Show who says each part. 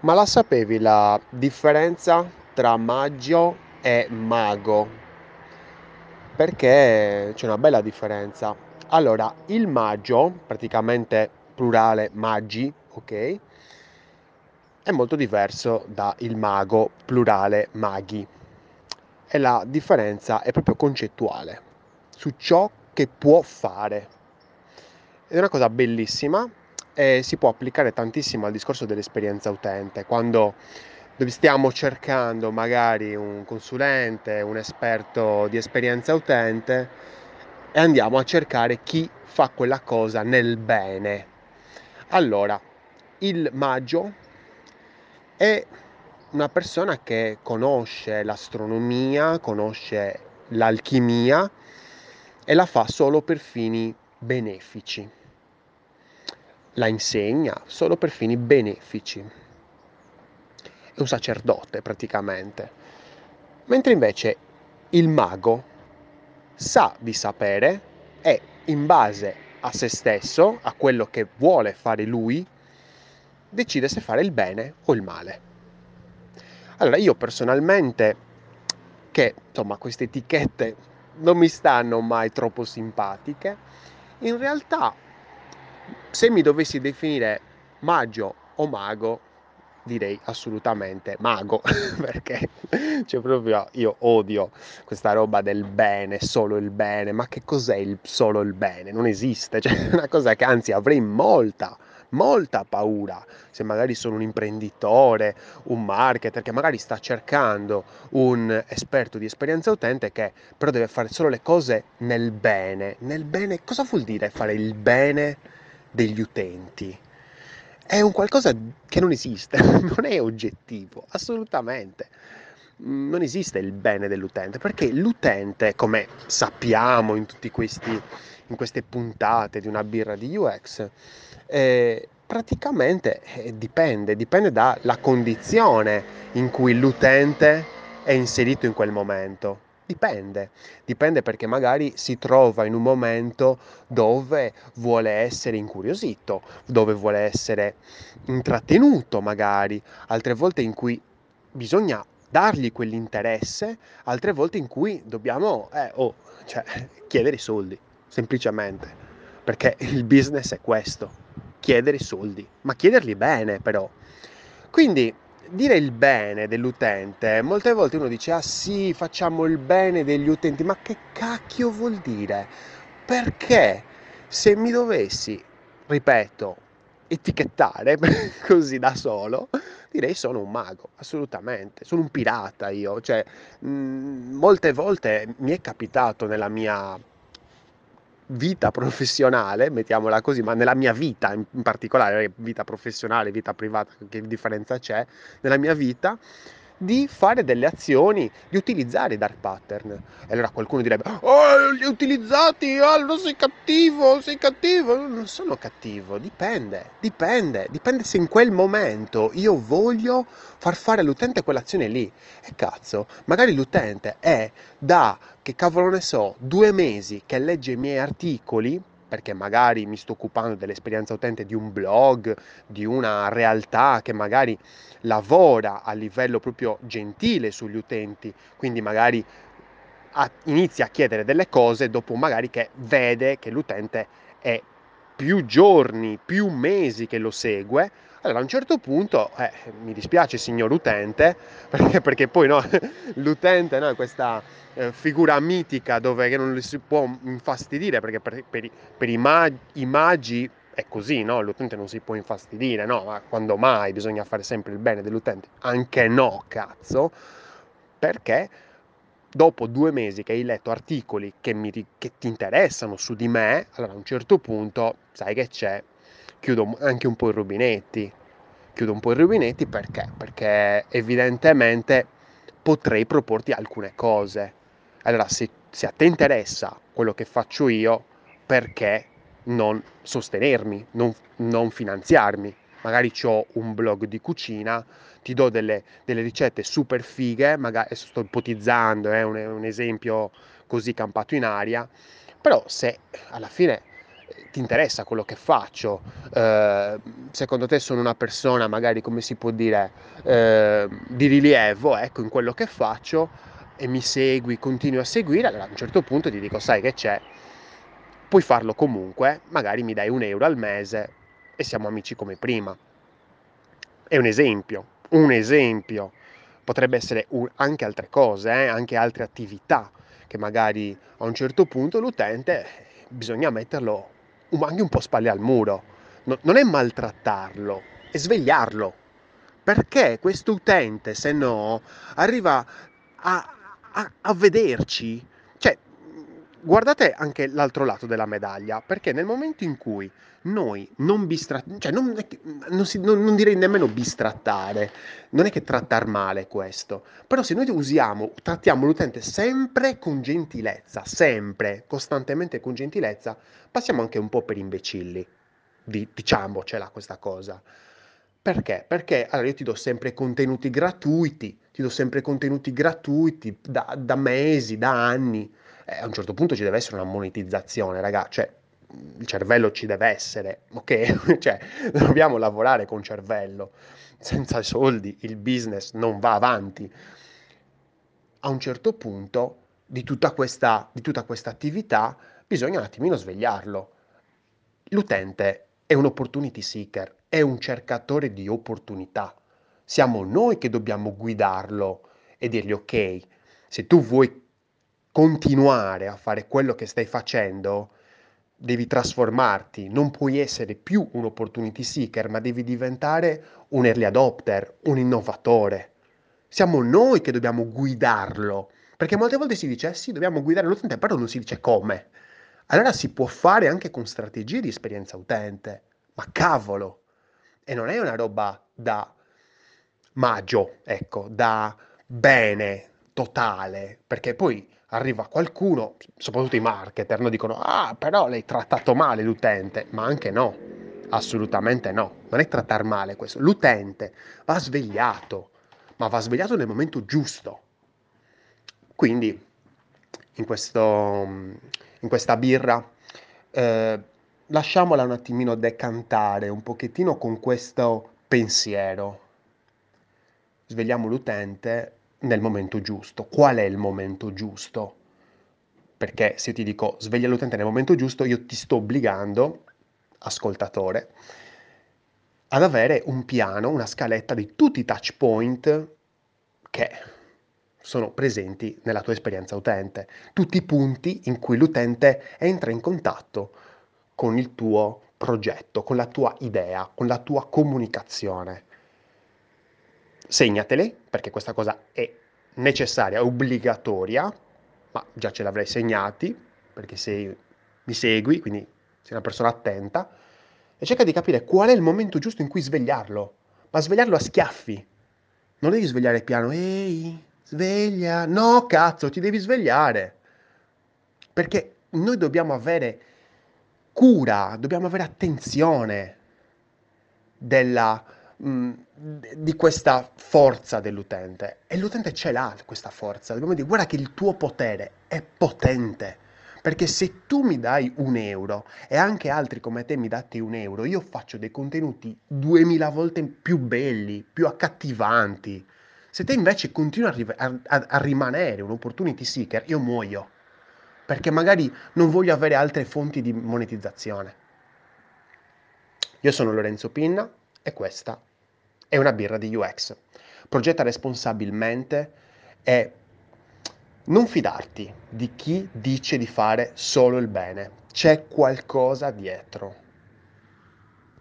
Speaker 1: Ma la sapevi la differenza tra maggio e mago? Perché c'è una bella differenza. Allora, il maggio, praticamente plurale magi, ok? È molto diverso da il mago, plurale maghi. E la differenza è proprio concettuale su ciò che può fare. È una cosa bellissima e si può applicare tantissimo al discorso dell'esperienza utente, quando stiamo cercando magari un consulente, un esperto di esperienza utente e andiamo a cercare chi fa quella cosa nel bene. Allora, il maggio è una persona che conosce l'astronomia, conosce l'alchimia e la fa solo per fini benefici la insegna solo per fini benefici. È un sacerdote praticamente. Mentre invece il mago sa di sapere e in base a se stesso, a quello che vuole fare lui, decide se fare il bene o il male. Allora io personalmente, che insomma queste etichette non mi stanno mai troppo simpatiche, in realtà se mi dovessi definire maggio o mago, direi assolutamente mago, perché cioè proprio io odio questa roba del bene, solo il bene, ma che cos'è il solo il bene? Non esiste, cioè una cosa che anzi avrei molta molta paura se magari sono un imprenditore, un marketer che magari sta cercando un esperto di esperienza utente che però deve fare solo le cose nel bene. Nel bene, cosa vuol dire fare il bene? Degli utenti. È un qualcosa che non esiste, non è oggettivo, assolutamente. Non esiste il bene dell'utente, perché l'utente, come sappiamo in questi in queste puntate di una birra di UX, eh, praticamente eh, dipende, dipende dalla condizione in cui l'utente è inserito in quel momento. Dipende, dipende perché magari si trova in un momento dove vuole essere incuriosito, dove vuole essere intrattenuto magari, altre volte in cui bisogna dargli quell'interesse, altre volte in cui dobbiamo eh, oh, cioè, chiedere i soldi, semplicemente, perché il business è questo, chiedere soldi, ma chiederli bene però. Quindi dire il bene dell'utente, molte volte uno dice ah sì, facciamo il bene degli utenti, ma che cacchio vuol dire? Perché se mi dovessi, ripeto, etichettare così da solo, direi sono un mago, assolutamente, sono un pirata io, cioè mh, molte volte mi è capitato nella mia vita professionale, mettiamola così, ma nella mia vita in particolare, vita professionale, vita privata, che differenza c'è, nella mia vita, di fare delle azioni, di utilizzare i dark pattern. E allora qualcuno direbbe, oh, li hai utilizzati, allora sei cattivo, sei cattivo. Non sono cattivo, dipende, dipende, dipende se in quel momento io voglio far fare all'utente quell'azione lì. E cazzo, magari l'utente è da, che cavolo ne so, due mesi che legge i miei articoli, perché magari mi sto occupando dell'esperienza utente di un blog, di una realtà che magari lavora a livello proprio gentile sugli utenti, quindi magari inizia a chiedere delle cose dopo magari che vede che l'utente è più giorni, più mesi che lo segue, allora a un certo punto, eh, mi dispiace signor utente, perché, perché poi no, l'utente no, è questa eh, figura mitica dove non si può infastidire, perché per, per, per i, mag, i magi è così, no? L'utente non si può infastidire, no? Ma quando mai bisogna fare sempre il bene dell'utente? Anche no, cazzo, perché dopo due mesi che hai letto articoli che, mi, che ti interessano su di me, allora a un certo punto, sai che c'è, chiudo anche un po' i rubinetti. Chiudo un po' i rubinetti perché? Perché evidentemente potrei proporti alcune cose. Allora, se, se a te interessa quello che faccio io, perché non sostenermi, non, non finanziarmi. Magari ho un blog di cucina, ti do delle, delle ricette super fighe, magari sto ipotizzando, è eh, un, un esempio così campato in aria, però se alla fine ti interessa quello che faccio, eh, secondo te sono una persona magari, come si può dire, eh, di rilievo, ecco, in quello che faccio e mi segui, continui a seguire, allora a un certo punto ti dico, sai che c'è, puoi farlo comunque, magari mi dai un euro al mese e siamo amici come prima. È un esempio, un esempio. Potrebbe essere anche altre cose, eh, anche altre attività che magari a un certo punto l'utente bisogna metterlo anche un po' spalle al muro. No, non è maltrattarlo, è svegliarlo. Perché questo utente, se no, arriva a, a, a vederci guardate anche l'altro lato della medaglia, perché nel momento in cui noi non bistrattiamo, cioè non, non, non, non, direi nemmeno bistrattare, non è che trattar male questo, però se noi usiamo, trattiamo l'utente sempre con gentilezza, sempre, costantemente con gentilezza, passiamo anche un po' per imbecilli, diciamocela questa cosa. Perché? Perché allora io ti do sempre contenuti gratuiti, ti do sempre contenuti gratuiti da, da mesi, da anni eh, a un certo punto ci deve essere una monetizzazione, raga, cioè il cervello ci deve essere, ok? cioè dobbiamo lavorare con cervello, senza soldi il business non va avanti. A un certo punto di tutta questa, di tutta questa attività bisogna un attimino svegliarlo. L'utente è un opportunity seeker, è un cercatore di opportunità. Siamo noi che dobbiamo guidarlo e dirgli ok, se tu vuoi continuare a fare quello che stai facendo, devi trasformarti, non puoi essere più un opportunity seeker, ma devi diventare un early adopter, un innovatore. Siamo noi che dobbiamo guidarlo, perché molte volte si dice, eh sì, dobbiamo guidare l'utente, però non si dice come. Allora si può fare anche con strategie di esperienza utente, ma cavolo! E non è una roba da maggio, ecco, da bene totale, perché poi arriva qualcuno, soprattutto i marketer, no? dicono ah però l'hai trattato male l'utente, ma anche no, assolutamente no, non è trattare male questo, l'utente va svegliato, ma va svegliato nel momento giusto. Quindi in, questo, in questa birra eh, lasciamola un attimino decantare un pochettino con questo pensiero. Svegliamo l'utente nel momento giusto. Qual è il momento giusto? Perché se ti dico sveglia l'utente nel momento giusto, io ti sto obbligando, ascoltatore, ad avere un piano, una scaletta di tutti i touch point che sono presenti nella tua esperienza utente, tutti i punti in cui l'utente entra in contatto con il tuo progetto, con la tua idea, con la tua comunicazione segnateli, perché questa cosa è necessaria, obbligatoria, ma già ce l'avrei segnati, perché sei, mi segui, quindi sei una persona attenta, e cerca di capire qual è il momento giusto in cui svegliarlo, ma svegliarlo a schiaffi. Non devi svegliare piano, ehi, sveglia, no cazzo, ti devi svegliare. Perché noi dobbiamo avere cura, dobbiamo avere attenzione della mh, di questa forza dell'utente e l'utente ce l'ha questa forza. Dobbiamo dire guarda che il tuo potere è potente. Perché se tu mi dai un euro e anche altri come te mi date un euro, io faccio dei contenuti duemila volte più belli, più accattivanti. Se te invece continui a, a, a rimanere un opportunity seeker, io muoio. Perché magari non voglio avere altre fonti di monetizzazione. Io sono Lorenzo Pinna e questa è una birra di UX. Progetta responsabilmente e non fidarti di chi dice di fare solo il bene. C'è qualcosa dietro.